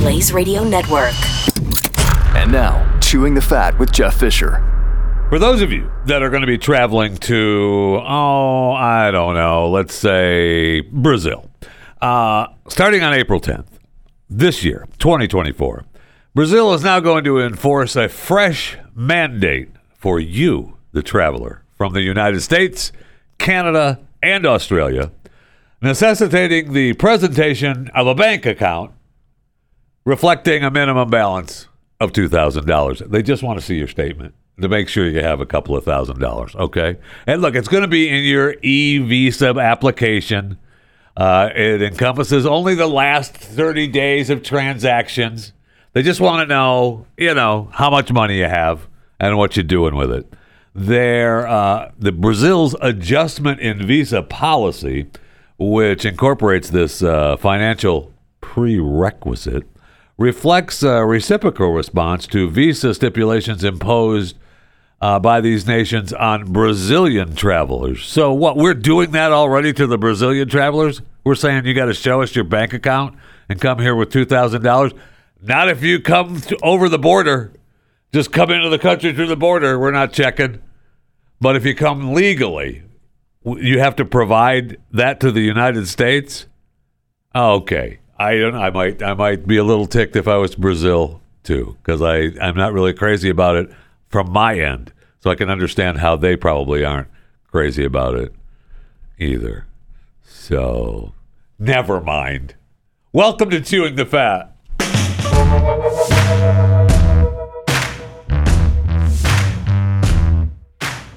Blaze Radio Network. And now, Chewing the Fat with Jeff Fisher. For those of you that are going to be traveling to, oh, I don't know, let's say Brazil, uh, starting on April 10th, this year, 2024, Brazil is now going to enforce a fresh mandate for you, the traveler, from the United States, Canada, and Australia, necessitating the presentation of a bank account reflecting a minimum balance of $2,000. They just want to see your statement to make sure you have a couple of thousand dollars, okay? And look, it's going to be in your e visa application. Uh, it encompasses only the last 30 days of transactions. They just want to know, you know, how much money you have and what you're doing with it. Their, uh, the Brazil's adjustment in visa policy, which incorporates this uh, financial prerequisite, reflects a reciprocal response to visa stipulations imposed uh, by these nations on Brazilian travelers. So, what we're doing that already to the Brazilian travelers? We're saying you got to show us your bank account and come here with two thousand dollars. Not if you come to, over the border. Just come into the country through the border. We're not checking. But if you come legally, you have to provide that to the United States. Oh, okay. I don't. I might. I might be a little ticked if I was Brazil too, because I I'm not really crazy about it from my end. So I can understand how they probably aren't crazy about it either. So never mind. Welcome to chewing the fat.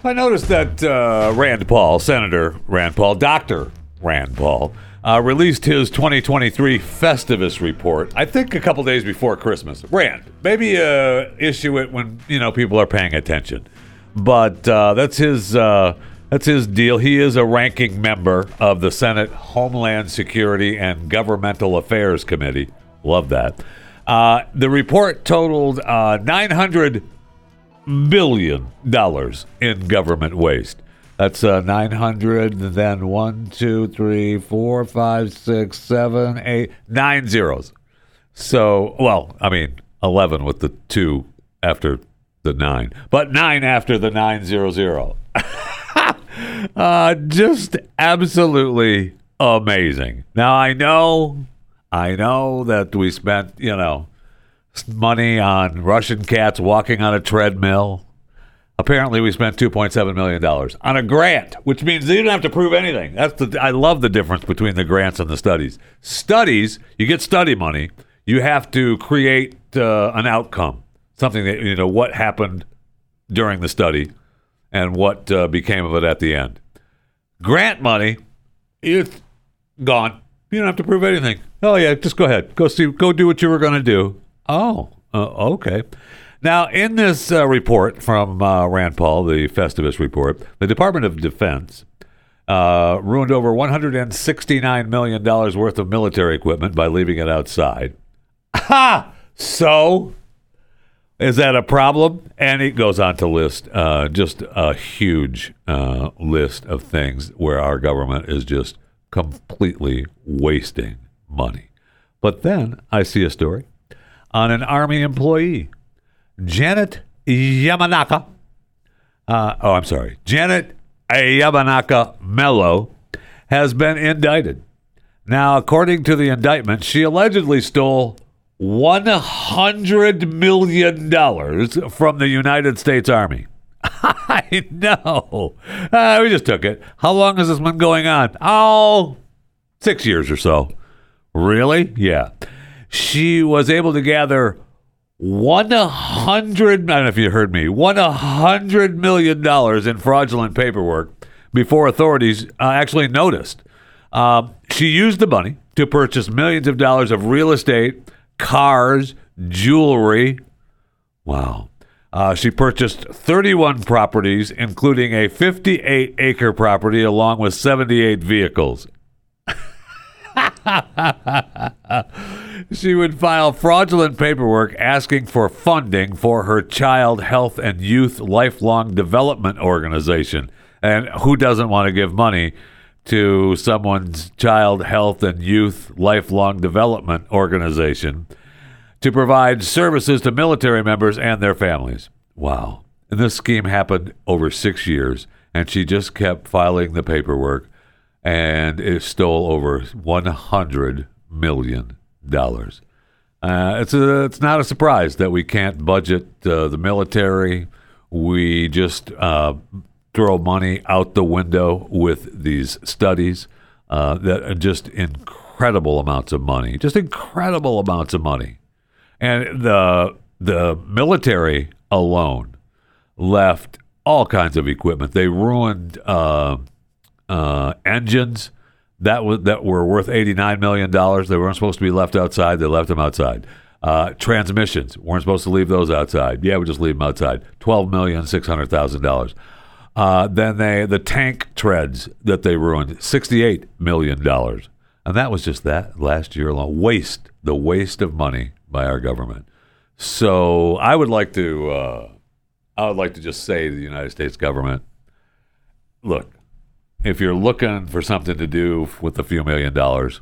I noticed that uh, Rand Paul, Senator Rand Paul, Dr. Rand Paul, uh, released his 2023 Festivus report. I think a couple days before Christmas. Rand, maybe uh, issue it when you know people are paying attention. But uh, that's his uh, that's his deal. He is a ranking member of the Senate Homeland Security and Governmental Affairs Committee. Love that. Uh, the report totaled uh, 900 billion dollars in government waste. That's uh, 900, then one, two, three, four, five, six, seven, eight, nine zeros. So, well, I mean, 11 with the two after the nine, but nine after the nine zero zero. uh, just absolutely amazing. Now, I know, I know that we spent, you know, money on Russian cats walking on a treadmill Apparently, we spent two point seven million dollars on a grant, which means they didn't have to prove anything. That's the I love the difference between the grants and the studies. Studies, you get study money, you have to create uh, an outcome, something that you know what happened during the study and what uh, became of it at the end. Grant money, it's gone. You don't have to prove anything. Oh yeah, just go ahead, go see, go do what you were going to do. Oh, uh, okay. Now, in this uh, report from uh, Rand Paul, the Festivus report, the Department of Defense uh, ruined over $169 million worth of military equipment by leaving it outside. Ha! So, is that a problem? And it goes on to list uh, just a huge uh, list of things where our government is just completely wasting money. But then I see a story on an Army employee Janet Yamanaka. Uh, oh, I'm sorry. Janet Yamanaka Mello has been indicted. Now, according to the indictment, she allegedly stole $100 million from the United States Army. I know. Uh, we just took it. How long has this been going on? Oh, six years or so. Really? Yeah. She was able to gather one hundred. I don't know if you heard me. One hundred million dollars in fraudulent paperwork before authorities uh, actually noticed. Uh, she used the money to purchase millions of dollars of real estate, cars, jewelry. Wow. Uh, she purchased 31 properties, including a 58 acre property, along with 78 vehicles. she would file fraudulent paperwork asking for funding for her child health and youth lifelong development organization. And who doesn't want to give money to someone's child health and youth lifelong development organization to provide services to military members and their families? Wow. And this scheme happened over six years, and she just kept filing the paperwork and it stole over one hundred million dollars. Uh, it's a, it's not a surprise that we can't budget uh, the military. We just uh, throw money out the window with these studies uh, that are just incredible amounts of money, just incredible amounts of money, and the the military alone left all kinds of equipment. They ruined uh, uh, engines that was that were worth eighty nine million dollars. They weren't supposed to be left outside. They left them outside. Uh, transmissions weren't supposed to leave those outside. Yeah, we just leave them outside. Twelve million six hundred thousand dollars. Uh, then they the tank treads that they ruined sixty eight million dollars, and that was just that last year alone. Waste the waste of money by our government. So I would like to uh, I would like to just say to the United States government, look, if you're looking for something to do with a few million dollars,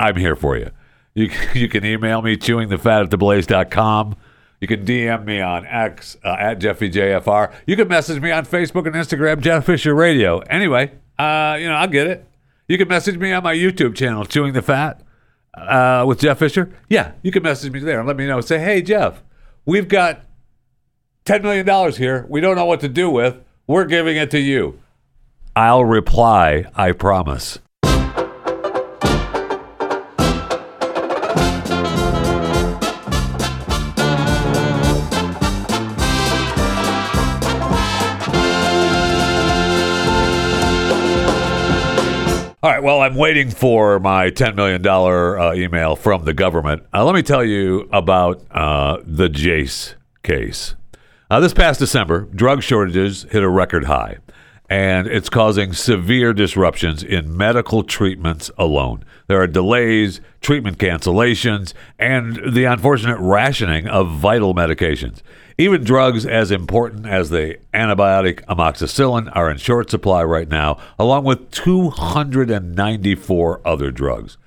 I'm here for you. You, you can email me, chewingthefat at theblaze.com. You can DM me on X uh, at JeffyJFR. You can message me on Facebook and Instagram, Jeff Fisher Radio. Anyway, uh, you know, I'll get it. You can message me on my YouTube channel, Chewing the Fat uh, with Jeff Fisher. Yeah, you can message me there and let me know. Say, hey, Jeff, we've got $10 million here. We don't know what to do with. We're giving it to you. I'll reply, I promise. All right, well, I'm waiting for my $10 million uh, email from the government. Uh, let me tell you about uh, the Jase case. Uh, this past December, drug shortages hit a record high and it's causing severe disruptions in medical treatments alone. There are delays, treatment cancellations, and the unfortunate rationing of vital medications. Even drugs as important as the antibiotic amoxicillin are in short supply right now, along with 294 other drugs.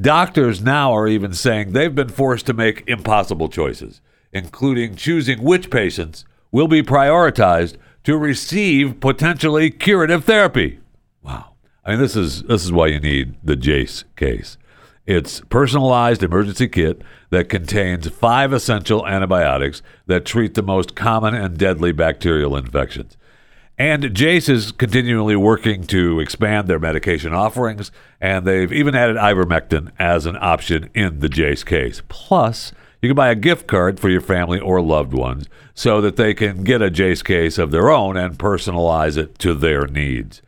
Doctors now are even saying they've been forced to make impossible choices, including choosing which patients will be prioritized to receive potentially curative therapy. Wow. I mean, this is this is why you need the Jase case. It's personalized emergency kit that contains five essential antibiotics that treat the most common and deadly bacterial infections. And Jase is continually working to expand their medication offerings, and they've even added ivermectin as an option in the Jase case. Plus, you can buy a gift card for your family or loved ones so that they can get a Jase case of their own and personalize it to their needs.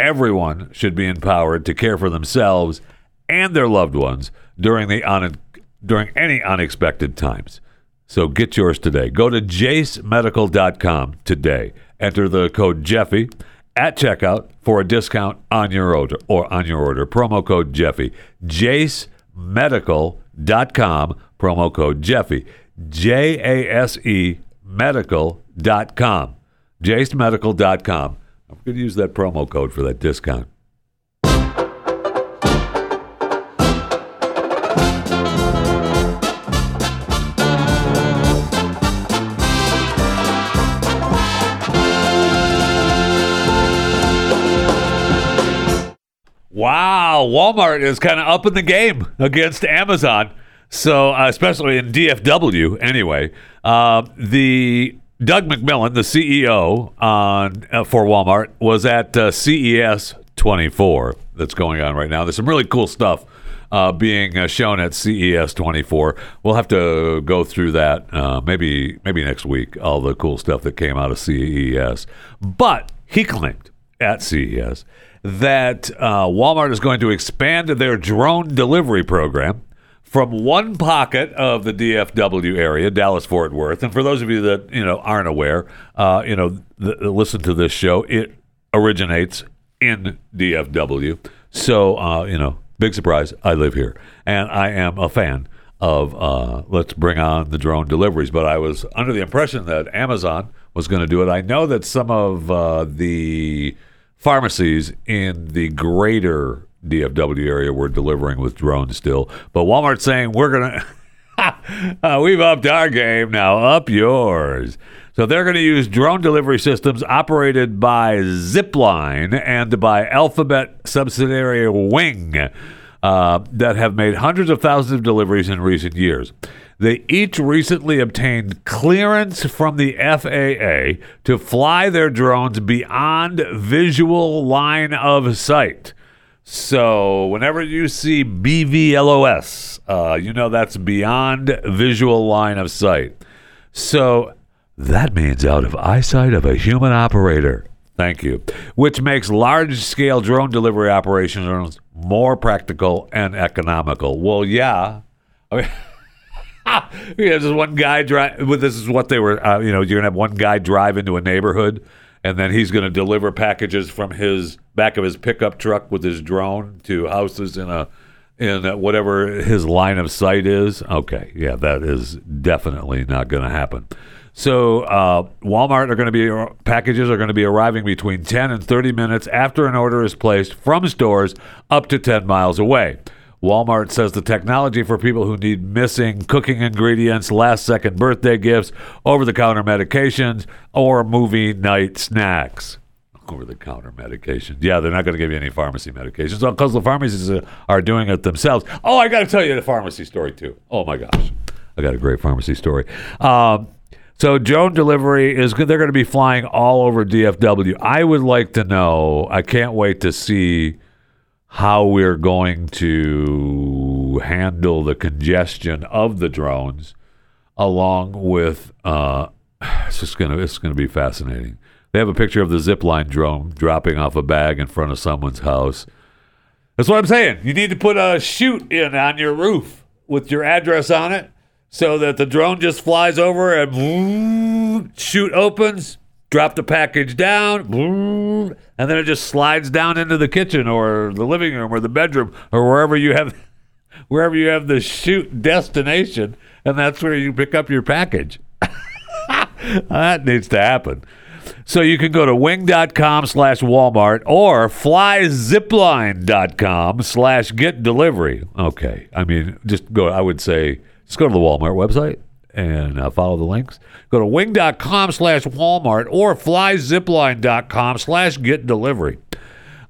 Everyone should be empowered to care for themselves and their loved ones during the un- during any unexpected times. So get yours today. Go to jasemedical.com today. Enter the code Jeffy at checkout for a discount on your order or on your order. Promo code Jeffy. jasemedical.com promo code Jeffy. J A S E medical.com. jasemedical.com. I'm going to use that promo code for that discount. Wow, Walmart is kind of up in the game against Amazon. So, uh, especially in DFW, anyway, uh, the Doug McMillon, the CEO on uh, for Walmart, was at uh, CES 24 that's going on right now. There's some really cool stuff uh, being uh, shown at CES 24. We'll have to go through that maybe maybe next week. All the cool stuff that came out of CES, but he claimed at CES that Walmart is going to expand their drone delivery program from one pocket of the DFW area, Dallas Fort Worth. And for those of you that you know aren't aware, uh, you know, th- listen to this show. It originates in DFW, so uh, you know, big surprise. I live here, and I am a fan of uh, let's bring on the drone deliveries. But I was under the impression that Amazon was going to do it. I know that some of uh, the pharmacies in the greater DFW area We're delivering with drones still, but Walmart's saying we're to. uh, we've upped our game now. Up yours. So they're going to use drone delivery systems operated by Zipline and by Alphabet subsidiary Wing uh, that have made hundreds of thousands of deliveries in recent years. They each recently obtained clearance from the FAA to fly their drones beyond visual line of sight. So, whenever you see BVLOS, uh, you know that's beyond visual line of sight. So, that means out of eyesight of a human operator. Thank you. Which makes large scale drone delivery operations more practical and economical. Well, yeah. I mean, yeah, just one guy drive. Well, this is what they were. Uh, you know, you're gonna have one guy drive into a neighborhood, and then he's gonna deliver packages from his back of his pickup truck with his drone to houses in a in a, whatever his line of sight is. Okay, yeah, that is definitely not gonna happen. So uh, Walmart are going to be packages are going to be arriving between 10 and 30 minutes after an order is placed from stores up to 10 miles away. Walmart says the technology for people who need missing cooking ingredients, last second birthday gifts, over the counter medications, or movie night snacks. Over the counter medications. Yeah, they're not going to give you any pharmacy medications because the pharmacies uh, are doing it themselves. Oh, I got to tell you the pharmacy story too. Oh my gosh. I got a great pharmacy story. Um, so drone delivery is. They're going to be flying all over DFW. I would like to know. I can't wait to see how we're going to handle the congestion of the drones, along with. Uh, it's just gonna. It's gonna be fascinating. They have a picture of the zipline drone dropping off a bag in front of someone's house. That's what I'm saying. You need to put a chute in on your roof with your address on it so that the drone just flies over and chute opens, drop the package down, and then it just slides down into the kitchen or the living room or the bedroom or wherever you have wherever you have the shoot destination, and that's where you pick up your package. that needs to happen. So you can go to wing.com slash Walmart or flyzipline.com slash get delivery. Okay. I mean, just go, I would say, just go to the Walmart website and uh, follow the links. Go to wing.com slash Walmart or flyzipline.com slash get delivery.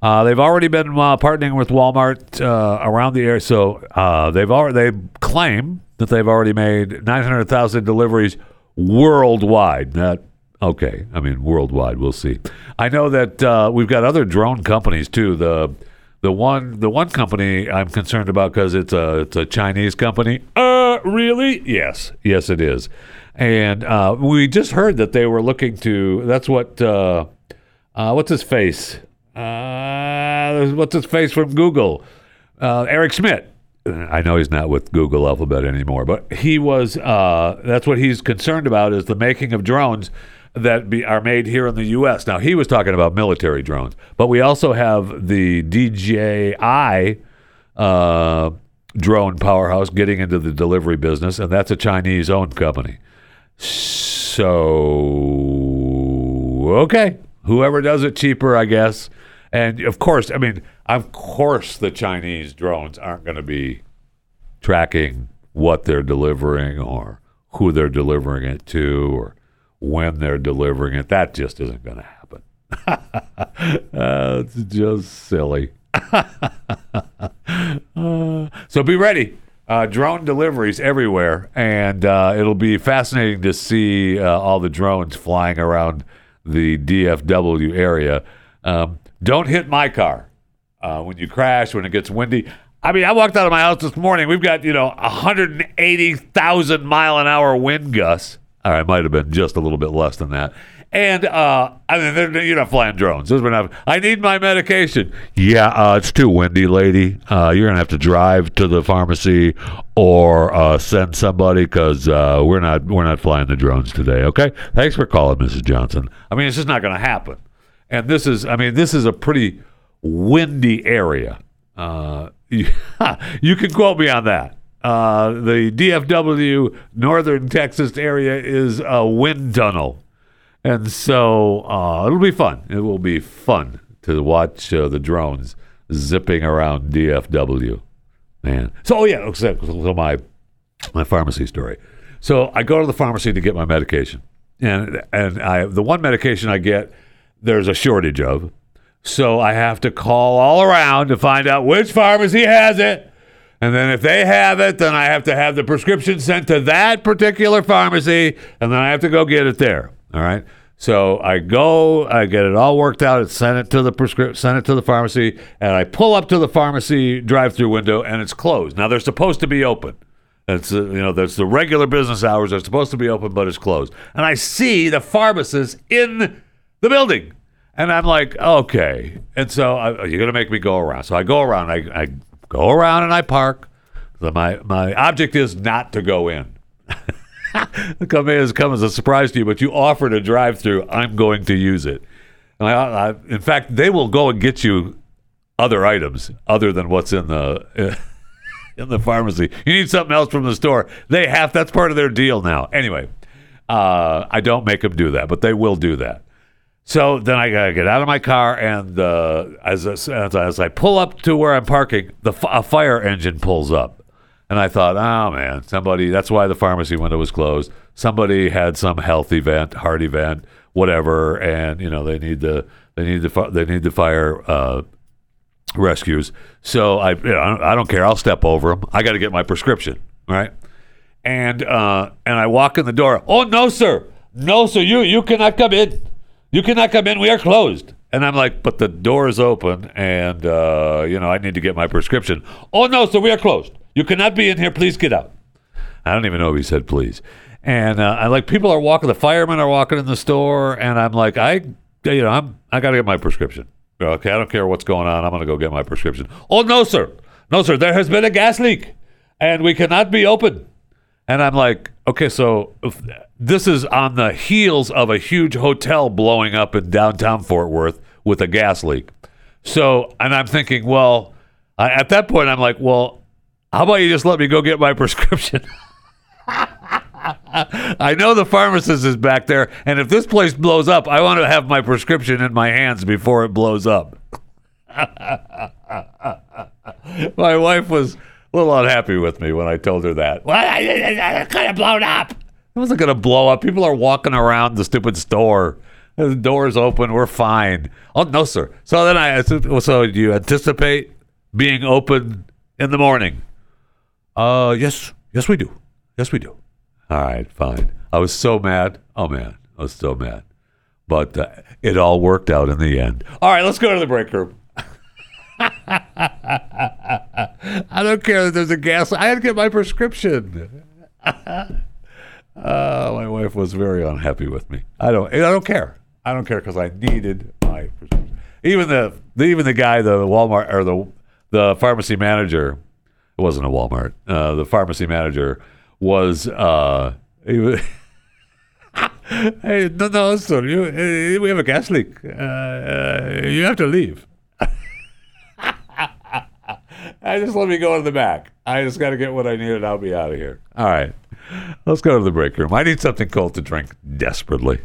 Uh, they've already been uh, partnering with Walmart uh, around the area, so uh, they've already they claim that they've already made 900,000 deliveries worldwide. Not okay. I mean worldwide. We'll see. I know that uh, we've got other drone companies too. The the one the one company I'm concerned about because it's a it's a Chinese company. Really? Yes, yes, it is. And uh, we just heard that they were looking to. That's what. Uh, uh, what's his face? Uh, what's his face from Google? Uh, Eric Schmidt. I know he's not with Google Alphabet anymore, but he was. Uh, that's what he's concerned about is the making of drones that be, are made here in the U.S. Now, he was talking about military drones, but we also have the DJI uh, drone powerhouse getting into the delivery business, and that's a Chinese owned company. So, okay, whoever does it cheaper, I guess. And of course, I mean, of course, the Chinese drones aren't going to be tracking what they're delivering or who they're delivering it to or when they're delivering it. That just isn't going to happen. uh, it's just silly. so be ready. Uh, drone deliveries everywhere, and uh, it'll be fascinating to see uh, all the drones flying around the DFW area. Um, don't hit my car uh, when you crash, when it gets windy. I mean, I walked out of my house this morning. We've got, you know, 180,000 mile an hour wind gusts. All right, might have been just a little bit less than that. And uh, I mean, you're not flying drones. Were not. I need my medication. Yeah, uh, it's too windy, lady. Uh, you're gonna have to drive to the pharmacy or uh, send somebody because uh, we're not we're not flying the drones today. Okay. Thanks for calling, Mrs. Johnson. I mean, it's just not gonna happen. And this is, I mean, this is a pretty windy area. Uh, you, you can quote me on that. The DFW Northern Texas area is a wind tunnel. And so uh, it'll be fun. It will be fun to watch uh, the drones zipping around DFW. Man. So, oh, yeah. So, so my, my pharmacy story. So I go to the pharmacy to get my medication. And, and I, the one medication I get, there's a shortage of. So I have to call all around to find out which pharmacy has it. And then if they have it, then I have to have the prescription sent to that particular pharmacy, and then I have to go get it there. All right. So I go, I get it all worked out, it's sent it to the prescription, send it to the pharmacy, and I pull up to the pharmacy drive-through window, and it's closed. Now they're supposed to be open. It's uh, you know that's the regular business hours. They're supposed to be open, but it's closed. And I see the pharmacist in the building, and I'm like, okay. And so I, you're gonna make me go around. So I go around. I, I go around and I park. So my my object is not to go in. come in has come as a surprise to you, but you offered a drive-through. I'm going to use it. I, I, in fact, they will go and get you other items other than what's in the in the pharmacy. You need something else from the store. They have that's part of their deal now. Anyway, uh, I don't make them do that, but they will do that. So then I gotta get out of my car, and uh, as, as as I pull up to where I'm parking, the a fire engine pulls up, and I thought, oh man, somebody. That's why the pharmacy window was closed. Somebody had some health event, heart event, whatever, and you know they need the they need the they need the fire uh, rescues. So I, you know, I don't- care. I'll step over them. I got to get my prescription, right? And uh, and I walk in the door. Oh no, sir, no, sir, you you cannot come in. You cannot come in. We are closed. And I'm like, but the door is open, and uh, you know I need to get my prescription. Oh no, sir, we are closed. You cannot be in here. Please get out. I don't even know if he said please. And uh, I like people are walking. The firemen are walking in the store, and I'm like, I, you know, I'm I got to get my prescription. Okay, I don't care what's going on. I'm going to go get my prescription. Oh no, sir, no, sir. There has been a gas leak, and we cannot be open. And I'm like, okay, so this is on the heels of a huge hotel blowing up in downtown Fort Worth with a gas leak. So, and I'm thinking, well, I, at that point, I'm like, well, how about you just let me go get my prescription? I know the pharmacist is back there, and if this place blows up, I want to have my prescription in my hands before it blows up. my wife was little unhappy with me when I told her that. Well, it could have blown up. It wasn't going to blow up. People are walking around the stupid store. The door's open. We're fine. Oh no, sir. So then I so do you anticipate being open in the morning? Uh, yes, yes, we do. Yes, we do. All right, fine. I was so mad. Oh man, I was so mad. But uh, it all worked out in the end. All right, let's go to the break room. I don't care that there's a gas. I had to get my prescription. uh, my wife was very unhappy with me. I don't. I don't care. I don't care because I needed my prescription. Even the, even the guy, the Walmart or the the pharmacy manager. It wasn't a Walmart. Uh, the pharmacy manager was. Uh, he was hey, no, no, sir. You, uh, we have a gas leak. Uh, uh, you have to leave. I just let me go in the back. I just got to get what I need and I'll be out of here. All right. Let's go to the break room. I need something cold to drink desperately.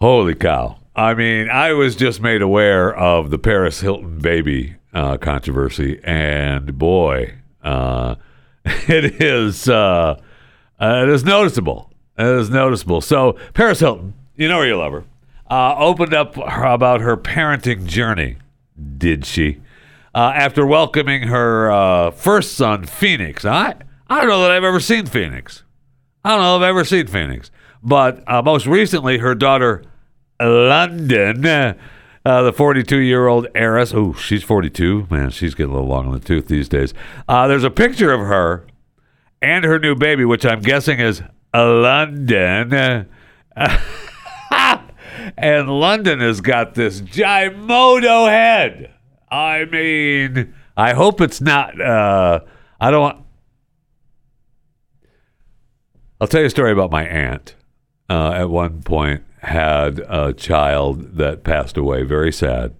Holy cow. I mean, I was just made aware of the Paris Hilton baby uh, controversy, and boy, uh, it is uh, uh, it is noticeable. It is noticeable. So, Paris Hilton, you know where you love her, uh, opened up her, about her parenting journey. Did she? Uh, after welcoming her uh, first son, Phoenix. I I don't know that I've ever seen Phoenix. I don't know if I've ever seen Phoenix. But uh, most recently, her daughter, London, Uh, the 42 year old heiress. Oh, she's 42. Man, she's getting a little long in the tooth these days. Uh, there's a picture of her and her new baby, which I'm guessing is London. and London has got this Jimodo head. I mean, I hope it's not. Uh, I don't. want- I'll tell you a story about my aunt. Uh, at one point, had a child that passed away. Very sad.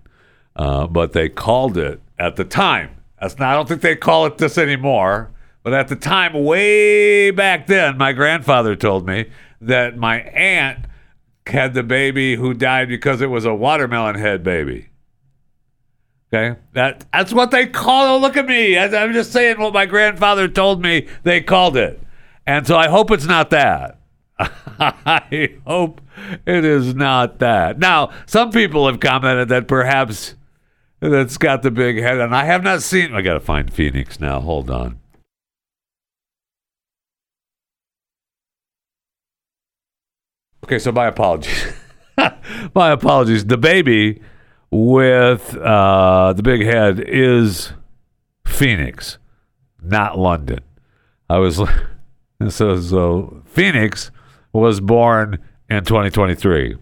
Uh, but they called it at the time. That's not, I don't think they call it this anymore. But at the time, way back then, my grandfather told me that my aunt had the baby who died because it was a watermelon head baby. Okay, that that's what they call it. Look at me. I- I'm just saying what my grandfather told me they called it, and so I hope it's not that. I hope it is not that. Now, some people have commented that perhaps that's got the big head, and I have not seen. I got to find Phoenix now. Hold on. Okay, so my apologies. my apologies. The baby with uh, the big head is Phoenix, not London. I was so so Phoenix was born in 2023,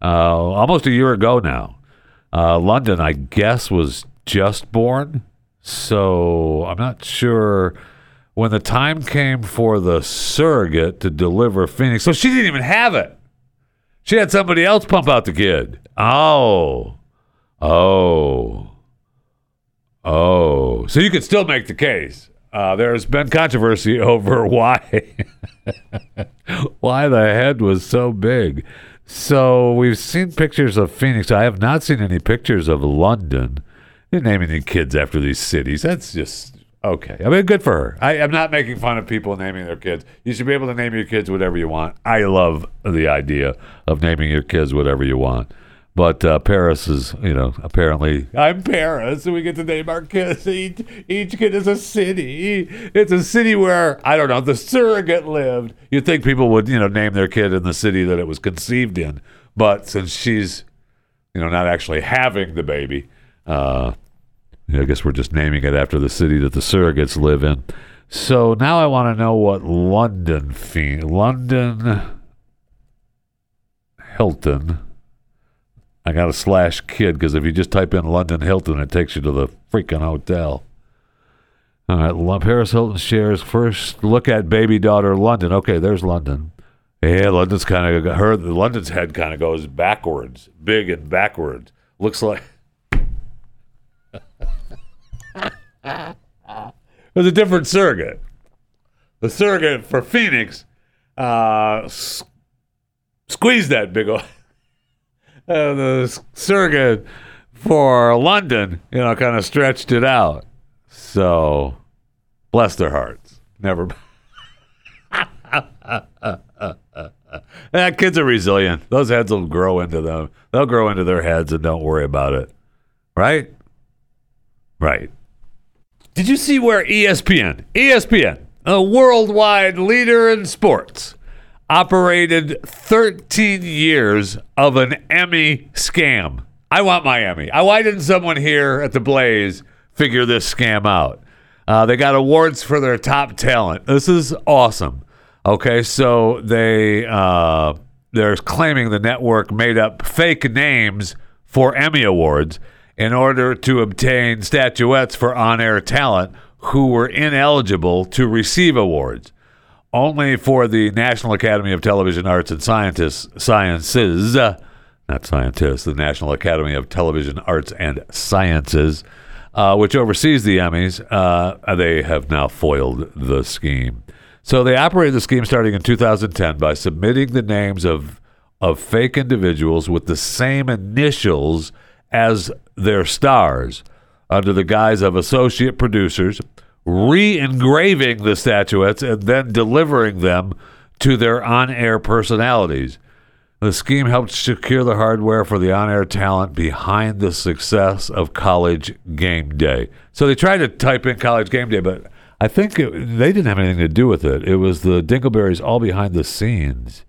uh, almost a year ago now. Uh, London, I guess, was just born, so I'm not sure when the time came for the surrogate to deliver Phoenix. So she didn't even have it. She had somebody else pump out the kid. Oh, oh, oh. So you could still make the case. Uh, there's been controversy over why why the head was so big. So we've seen pictures of Phoenix. I have not seen any pictures of London. You're naming the kids after these cities. That's just okay. I mean, good for her. I, I'm not making fun of people naming their kids. You should be able to name your kids whatever you want. I love the idea of naming your kids whatever you want. But uh, Paris is, you know, apparently I'm Paris, and we get to name our kids. Each, each kid is a city. It's a city where I don't know the surrogate lived. You'd think people would, you know, name their kid in the city that it was conceived in. But since she's, you know, not actually having the baby, uh, I guess we're just naming it after the city that the surrogates live in. So now I want to know what London fe- London Hilton. I got a slash kid because if you just type in London Hilton, it takes you to the freaking hotel. All right, Paris Hilton shares first look at baby daughter London. Okay, there's London. Yeah, London's kind of her. London's head kind of goes backwards, big and backwards. Looks like there's a different surrogate. The surrogate for Phoenix uh, s- squeezed that big old. Uh, the surrogate for London, you know, kind of stretched it out. So, bless their hearts. Never. Yeah, kids are resilient. Those heads will grow into them. They'll grow into their heads and don't worry about it. Right? Right. Did you see where ESPN, ESPN, a worldwide leader in sports, operated 13 years of an Emmy scam? I want my Emmy. I, why didn't someone here at the Blaze figure this scam out? Uh, they got awards for their top talent. This is awesome. Okay, so they uh, they're claiming the network made up fake names for Emmy awards in order to obtain statuettes for on-air talent who were ineligible to receive awards. Only for the National Academy of Television Arts and Scientists, Sciences, uh, not scientists, the National Academy of Television Arts and Sciences, uh, which oversees the Emmys, uh, they have now foiled the scheme. So they operated the scheme starting in 2010 by submitting the names of of fake individuals with the same initials as their stars under the guise of associate producers, re-engraving the statuettes and then delivering them to their on-air personalities. The scheme helped secure the hardware for the on air talent behind the success of College Game Day. So they tried to type in College Game Day, but I think it, they didn't have anything to do with it. It was the Dingleberries all behind the scenes.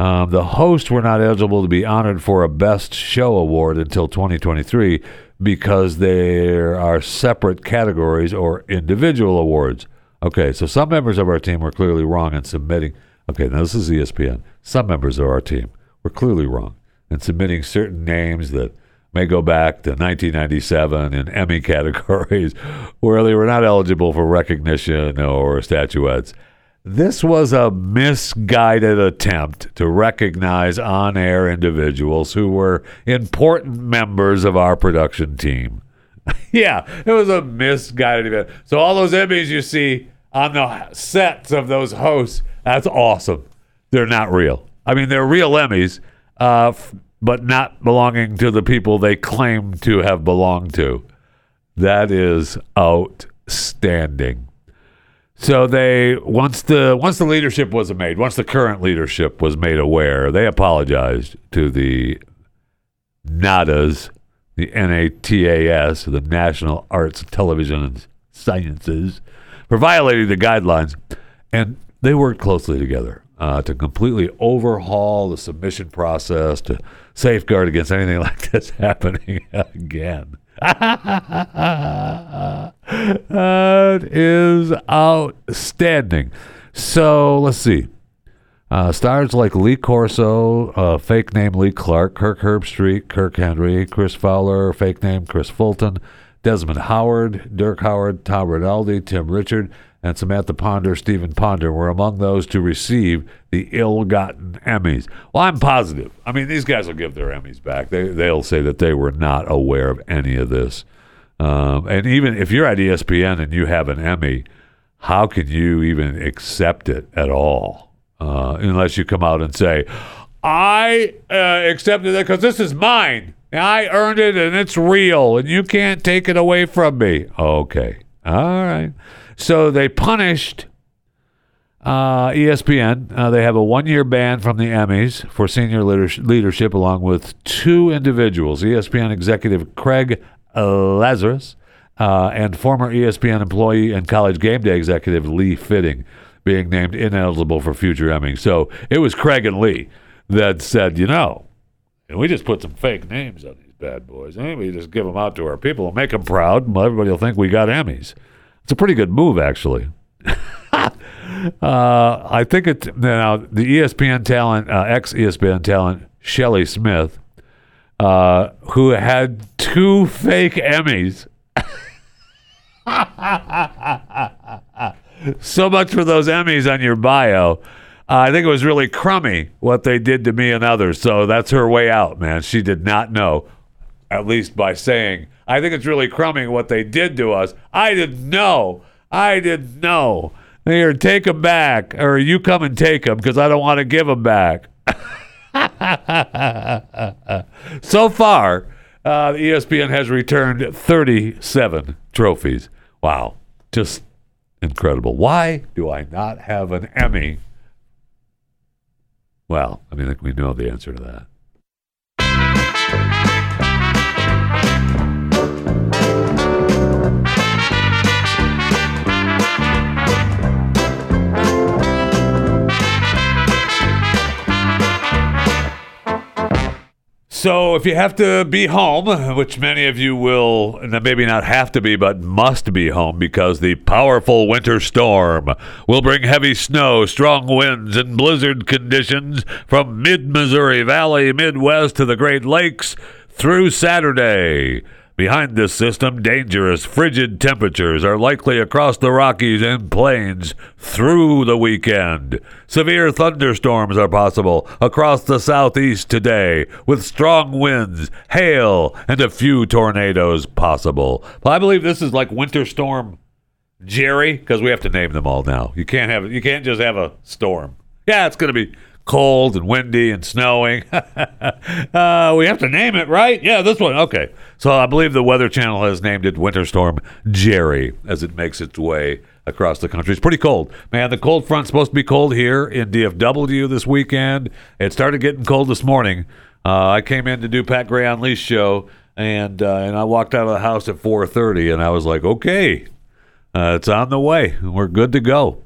Um, the hosts were not eligible to be honored for a Best Show award until 2023 because there are separate categories or individual awards. Okay, so some members of our team were clearly wrong in submitting. Okay, now this is ESPN. Some members of our team were clearly wrong in submitting certain names that may go back to 1997 in Emmy categories where they were not eligible for recognition or statuettes. This was a misguided attempt to recognize on air individuals who were important members of our production team. yeah, it was a misguided event. So, all those Emmys you see on the sets of those hosts, that's awesome. They're not real. I mean, they're real Emmys, uh, f- but not belonging to the people they claim to have belonged to. That is outstanding. So they once the once the leadership was made, once the current leadership was made aware, they apologized to the NADAS, the NATAS, the National Arts, Television, and Sciences, for violating the guidelines, and they worked closely together uh, to completely overhaul the submission process to safeguard against anything like this happening again. That is outstanding. So let's see. Uh, stars like Lee Corso, uh, fake name Lee Clark, Kirk Herbstreit, Kirk Henry, Chris Fowler, fake name Chris Fulton, Desmond Howard, Dirk Howard, Tom Rinaldi, Tim Richard, and Samantha Ponder, Stephen Ponder were among those to receive the ill-gotten Emmys. Well, I'm positive. I mean, these guys will give their Emmys back. They they'll say that they were not aware of any of this. Um, and even if you're at ESPN and you have an Emmy, how can you even accept it at all? Uh, unless you come out and say, I uh, accepted it because this is mine. I earned it and it's real and you can't take it away from me. Okay. All right. So they punished uh, ESPN. Uh, they have a one year ban from the Emmys for senior leadership, along with two individuals ESPN executive Craig Lazarus uh, and former ESPN employee and college game day executive Lee Fitting being named ineligible for future Emmys. So it was Craig and Lee that said, you know, and we just put some fake names on these bad boys. And we just give them out to our people and make them proud, everybody will think we got Emmys. It's a pretty good move, actually. uh, I think it now the ESPN talent, uh, ex ESPN talent, Shelly Smith, uh, who had two fake Emmys. so much for those Emmys on your bio. Uh, I think it was really crummy what they did to me and others. So that's her way out, man. She did not know, at least by saying, I think it's really crummy what they did to us. I didn't know. I didn't know. Here, take them back, or you come and take them because I don't want to give them back. so far, uh, ESPN has returned 37 trophies. Wow. Just incredible. Why do I not have an Emmy? Well, I mean, we know the answer to that. So, if you have to be home, which many of you will, maybe not have to be, but must be home because the powerful winter storm will bring heavy snow, strong winds, and blizzard conditions from mid Missouri Valley, Midwest to the Great Lakes through Saturday. Behind this system, dangerous frigid temperatures are likely across the Rockies and plains through the weekend. Severe thunderstorms are possible across the southeast today, with strong winds, hail, and a few tornadoes possible. I believe this is like Winter Storm Gerri, because we have to name them all now. You can't have you can't just have a storm. Yeah, it's to be cold and windy and snowing. uh, we have to name it, right? Yeah, this one. Okay. So I believe the Weather Channel has named it Winter Storm Gerri as it makes its way across the country. It's pretty cold. Man, the cold front's supposed to be cold here in DFW this weekend. It started getting cold this morning. Uh, I came in to do Pat Gray Unleashed show, and uh, and I walked out of the house at 4:30, and I was like, okay, uh, it's on the way. We're good to go.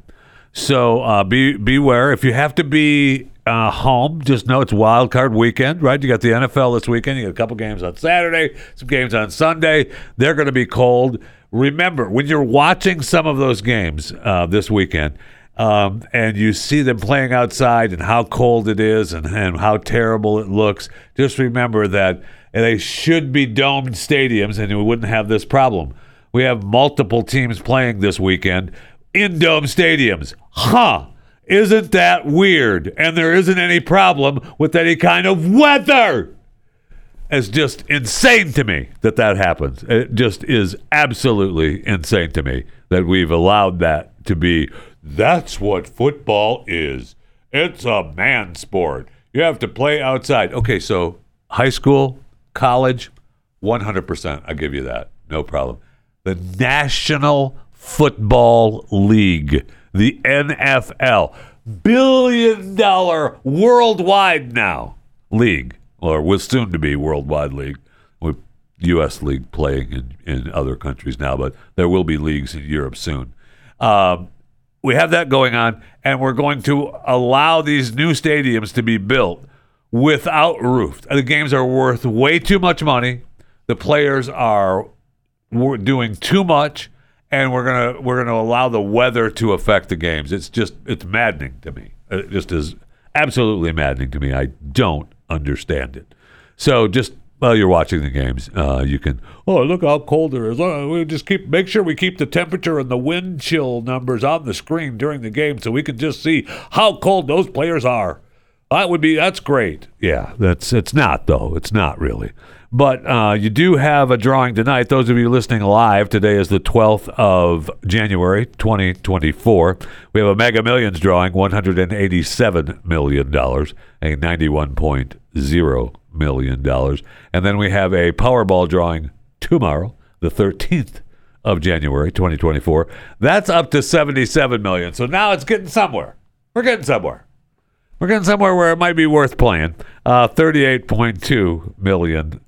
So uh, be beware if you have to be uh, home. Just know it's wild card weekend, right? You got the NFL this weekend. You got a couple games on Saturday, some games on Sunday. They're going to be cold. Remember, when you're watching some of those games uh, this weekend, um, and you see them playing outside and how cold it is and, and how terrible it looks, just remember that they should be domed stadiums and we wouldn't have this problem. We have multiple teams playing this weekend in dome stadiums. Huh. Isn't that weird? And there isn't any problem with any kind of weather. It's just insane to me that that happens. It just is absolutely insane to me that we've allowed that to be. That's what football is. It's a man sport. You have to play outside. Okay, so high school, college, 100%. I give you that. No problem. The National Football League, the NFL, billion dollar worldwide now league, or was soon to be worldwide league, with U.S. league playing in, in other countries now, but there will be leagues in Europe soon. Um, we have that going on, and we're going to allow these new stadiums to be built without roof. The games are worth way too much money. The players we're doing too much and we're gonna we're gonna allow the weather to affect the games. It's just it's maddening to me. It just is absolutely maddening to me. I don't understand it. So just while you're watching the games, uh, you can oh look how cold it is. Oh, we just keep make sure we keep the temperature and the wind chill numbers on the screen during the game so we can just see how cold those players are. That would be that's great. Yeah, that's it's not though. It's not really. But uh, you do have a drawing tonight. Those of you listening live, today is the 12th of January, 2024. We have a Mega Millions drawing, $187 million, a $91.0 million. And then we have a Powerball drawing tomorrow, the 13th of January, 2024. That's up to 77 million. So now it's getting somewhere. We're getting somewhere. We're getting somewhere where it might be worth playing. Uh, $38.2 million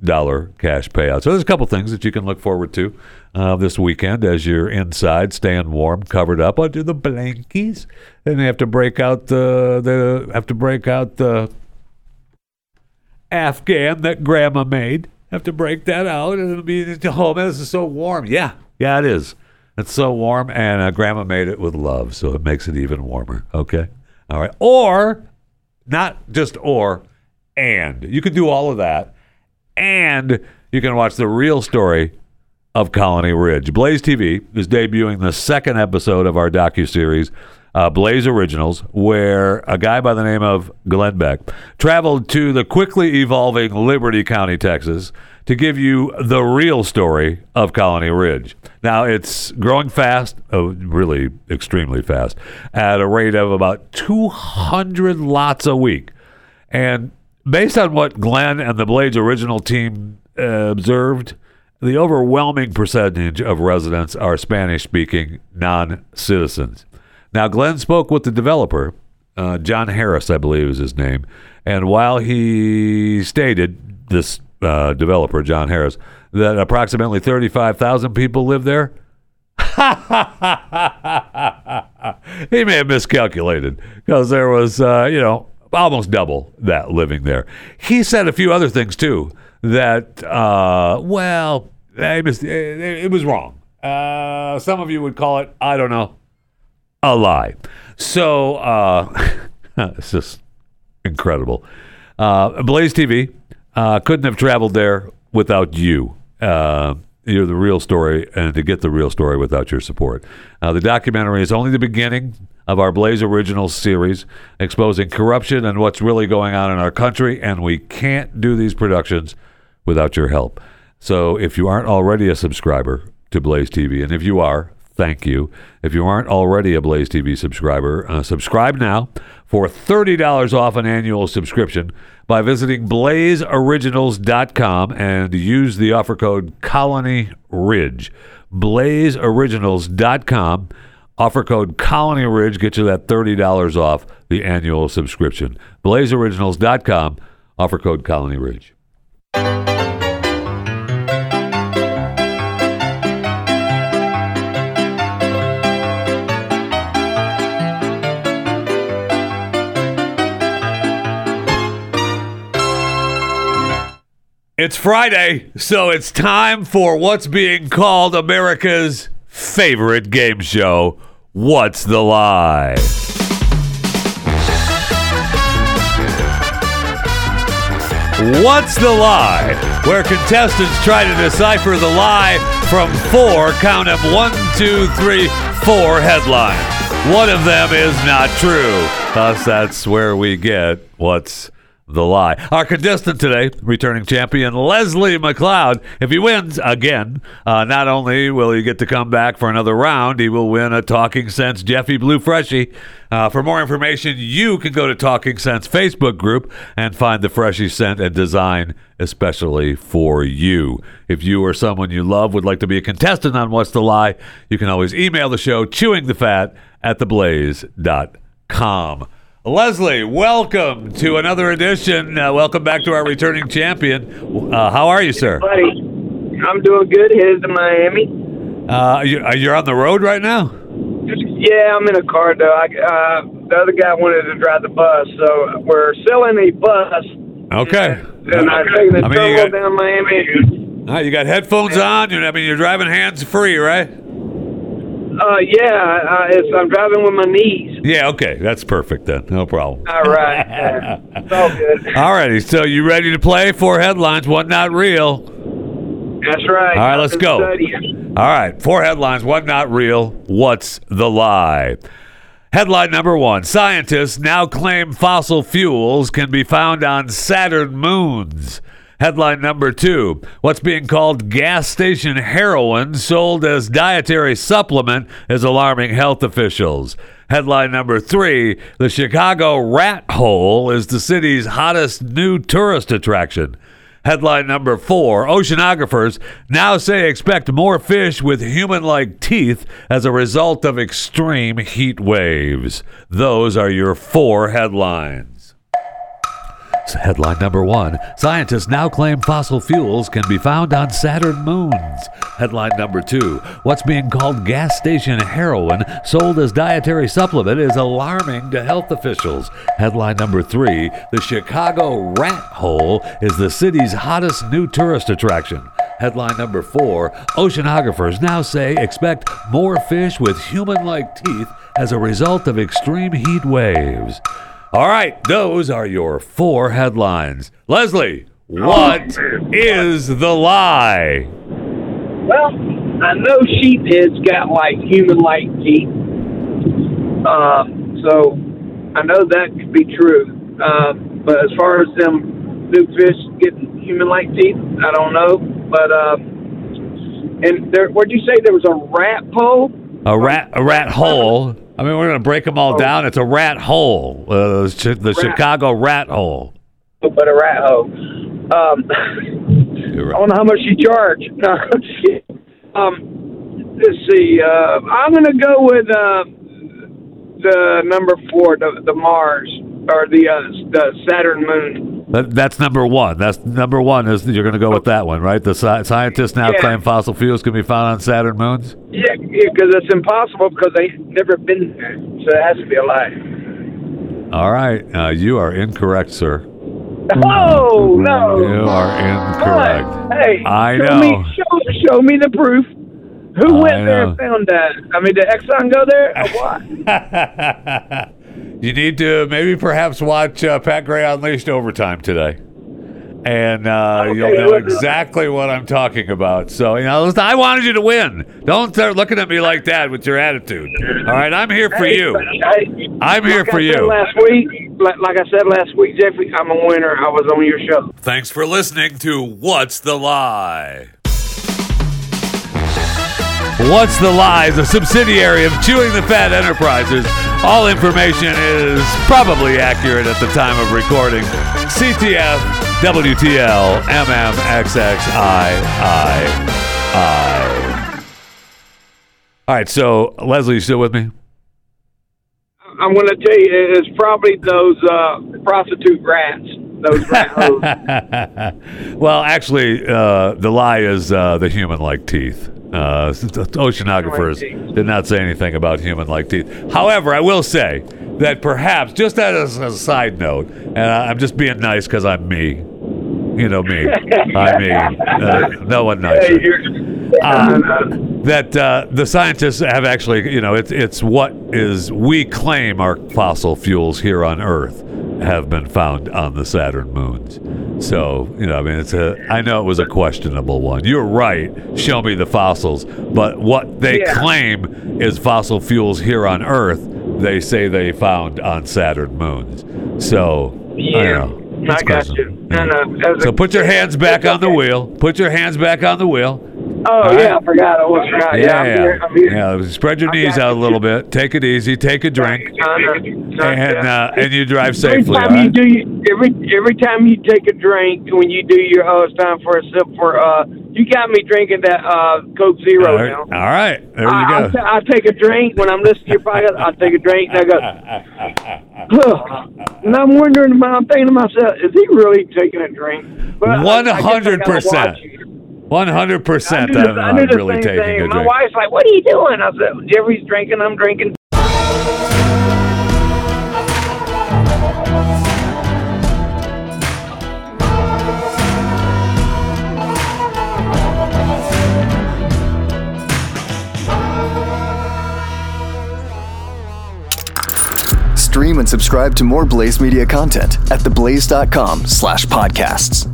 cash payout. So there's a couple things that you can look forward to uh, this weekend as you're inside, staying warm, covered up under the blankies. Then you have to break out the, the have to break out the Afghan that Grandma made. Have to break that out, and it'll be oh man, this is so warm. Yeah, yeah, it is. It's so warm, and uh, Grandma made it with love, so it makes it even warmer. Okay, all right. Or not just or, and. You can do all of that. And you can watch the real story of Colony Ridge. Blaze TV is debuting the second episode of our docu-series, uh, Blaze Originals, where a guy by the name of Glenn Beck traveled to the quickly evolving Liberty County, Texas, to give you the real story of Colony Ridge. Now, it's growing fast, oh, really extremely fast, at a rate of about 200 lots a week. And based on what Glenn and the Blaze original team uh, observed, the overwhelming percentage of residents are Spanish speaking non citizens. Now, Glenn spoke with the developer, uh, John Harris, I believe is his name. And while he stated, this uh, developer, John Harris, that approximately 35,000 people live there, he may have miscalculated because there was, uh, you know, almost double that living there. He said a few other things too that, uh, well, it was wrong. Uh, some of you would call it, I don't know, a lie. So uh, it's just incredible. Uh, Blaze TV uh, couldn't have traveled there without you. Uh, you're the real story, and to get the real story without your support. Uh, the documentary is only the beginning of our Blaze Originals series, exposing corruption and what's really going on in our country, and we can't do these productions without your help. So if you aren't already a subscriber to Blaze TV, and if you are, thank you. If you aren't already a Blaze TV subscriber, uh, subscribe now for $30 off an annual subscription by visiting blazeoriginals.com and use the offer code Colony Ridge. Blazeoriginals.com. Offer code Colony Ridge gets you that $30 off the annual subscription. Blazeoriginals.com. Offer code Colony Ridge. It's Friday, so it's time for what's being called America's favorite game show. What's the lie? What's the lie? Where contestants try to decipher the lie from four, count them one, two, three, four headlines. One of them is not true. Thus, that's where we get what's the lie. Our contestant today, returning champion Leslie McLeod. If he wins again, uh, not only will he get to come back for another round, he will win a Talking Sense Jeffy Blue Freshie. Uh, for more information, you can go to Talking Sense Facebook group and find the Freshie scent and design especially for you. If you or someone you love would like to be a contestant on What's the Lie, you can always email the show chewing the fat at theblaze.com. Leslie, welcome to another edition. Uh, welcome back to our returning champion. Uh, how are you, sir? Buddy, I'm doing good. Headed to Miami. Uh, you, uh, you're on the road right now? Yeah, I'm in a car though. I, uh, the other guy wanted to drive the bus, so we're selling a bus. Okay. And I'm taking the I mean, got- down Miami. All right, you got headphones on. I mean, you're driving hands free, right? Uh, yeah, uh, it's, I'm driving with my knees. Yeah, okay. That's perfect then. No problem. All right, yeah. it's all good. All righty. So you ready to play? Four headlines, one not real. That's right. All right, let's go. studying. All right, four headlines, one not real. What's the lie? Headline number one Scientists now claim fossil fuels can be found on Saturn moons. Headline number two What's being called gas station heroin sold as dietary supplement is alarming health officials. Headline number three The Chicago Rat Hole is the city's hottest new tourist attraction. Headline number four Oceanographers now say expect more fish with human like teeth as a result of extreme heat waves. Those are your four headlines. Headline number one Scientists now claim fossil fuels can be found on Saturn moons. Headline number two What's being called gas station heroin sold as dietary supplement is alarming to health officials. Headline number three The Chicago Rat Hole is the city's hottest new tourist attraction. Headline number four Oceanographers now say expect more fish with human like teeth as a result of extreme heat waves. All right, those are your four headlines. Leslie, what is the lie? Well, I know sheepheads got like human-like teeth, uh, so I know that could be true. Uh, but as far as them new fish getting human-like teeth, I don't know. But uh, and there, what'd you say? There was a rat hole. A rat, a rat hole. I mean, we're going to break them all down. It's a rat hole, uh, the Chicago rat hole. but a rat hole. Um, You're I don't know how much you charge. No, I'm just kidding. um, let's see. Uh, I'm going to go with uh, the number four, the, the Mars or the uh, the Saturn moon. That, that's number one. That's number one. Is you're going to go with that one, right? The sci- scientists now Yeah. claim fossil fuels can be found on Saturn moons. Yeah, because it's impossible because they've never been there, so it has to be a lie. All right, uh, you are incorrect, sir. Oh no! You are incorrect. What? Hey, I show know. Me, show, show me the proof. Who went there and found that? I mean, did Exxon go there or what? you need to maybe perhaps watch uh, Pat Gray Unleashed overtime today. And uh, Okay, you'll know exactly what I'm talking about. So, you know, listen, I wanted you to win. Don't start looking at me like that with your attitude. All right, I'm here for Hey, you. hey, I'm here like for I said you. Last week, like, like I said last week, Jeffrey, I'm a winner. I was on your show. Thanks for listening to What's the Lie? What's the Lie a subsidiary of Chewing the Fat Enterprises. All information is probably accurate at the time of recording. CTF, WTL, MMXXII. All right, so Leslie, you still with me? I'm going to tell you, it's probably those uh, prostitute rats, those well, actually, uh, the lie is uh, the human-like teeth. Uh, oceanographers did not say anything about human-like teeth. However, I will say that perhaps, just as a side note, and I'm just being nice because I'm me, you know me. I mean, uh, no one knows. Uh, that uh, the scientists have actually, you know, it's it's what is we claim are fossil fuels here on Earth have been found on the Saturn moons. So you know, I mean, it's a. I know it was a questionable one. You're right. Show me the fossils, but what they Yeah. claim is fossil fuels here on Earth, they say they found on Saturn moons. So I Yeah, know. I got you. I know. As a- So put your hands back on the wheel. Put your hands back on the wheel. Oh right. yeah, I forgot. I almost forgot. Yeah, I'm here. I'm here. yeah. Spread your I knees out a little bit. Take it easy. Take a drink, I and uh, and you drive every safely. all time you do, every every time you take a drink, when you do your oh, it's time for a sip for uh, you got me drinking that uh Coke Zero All right. now. All right. There I, you I'll, go. ta- I'll take a drink when I'm listening to your podcast. I'll take a drink and I go, huh. and I'm wondering, I'm thinking to myself, is he really taking a drink? But I- I guess I gotta 100%. watch you. I percent. do the- I'm I not do the really taking thing. a My drink. wife's like, "What are you doing?" I said, "Jeffrey's drinking. I'm drinking." Stream and subscribe to more Blaze Media content at theblaze.com slash podcasts.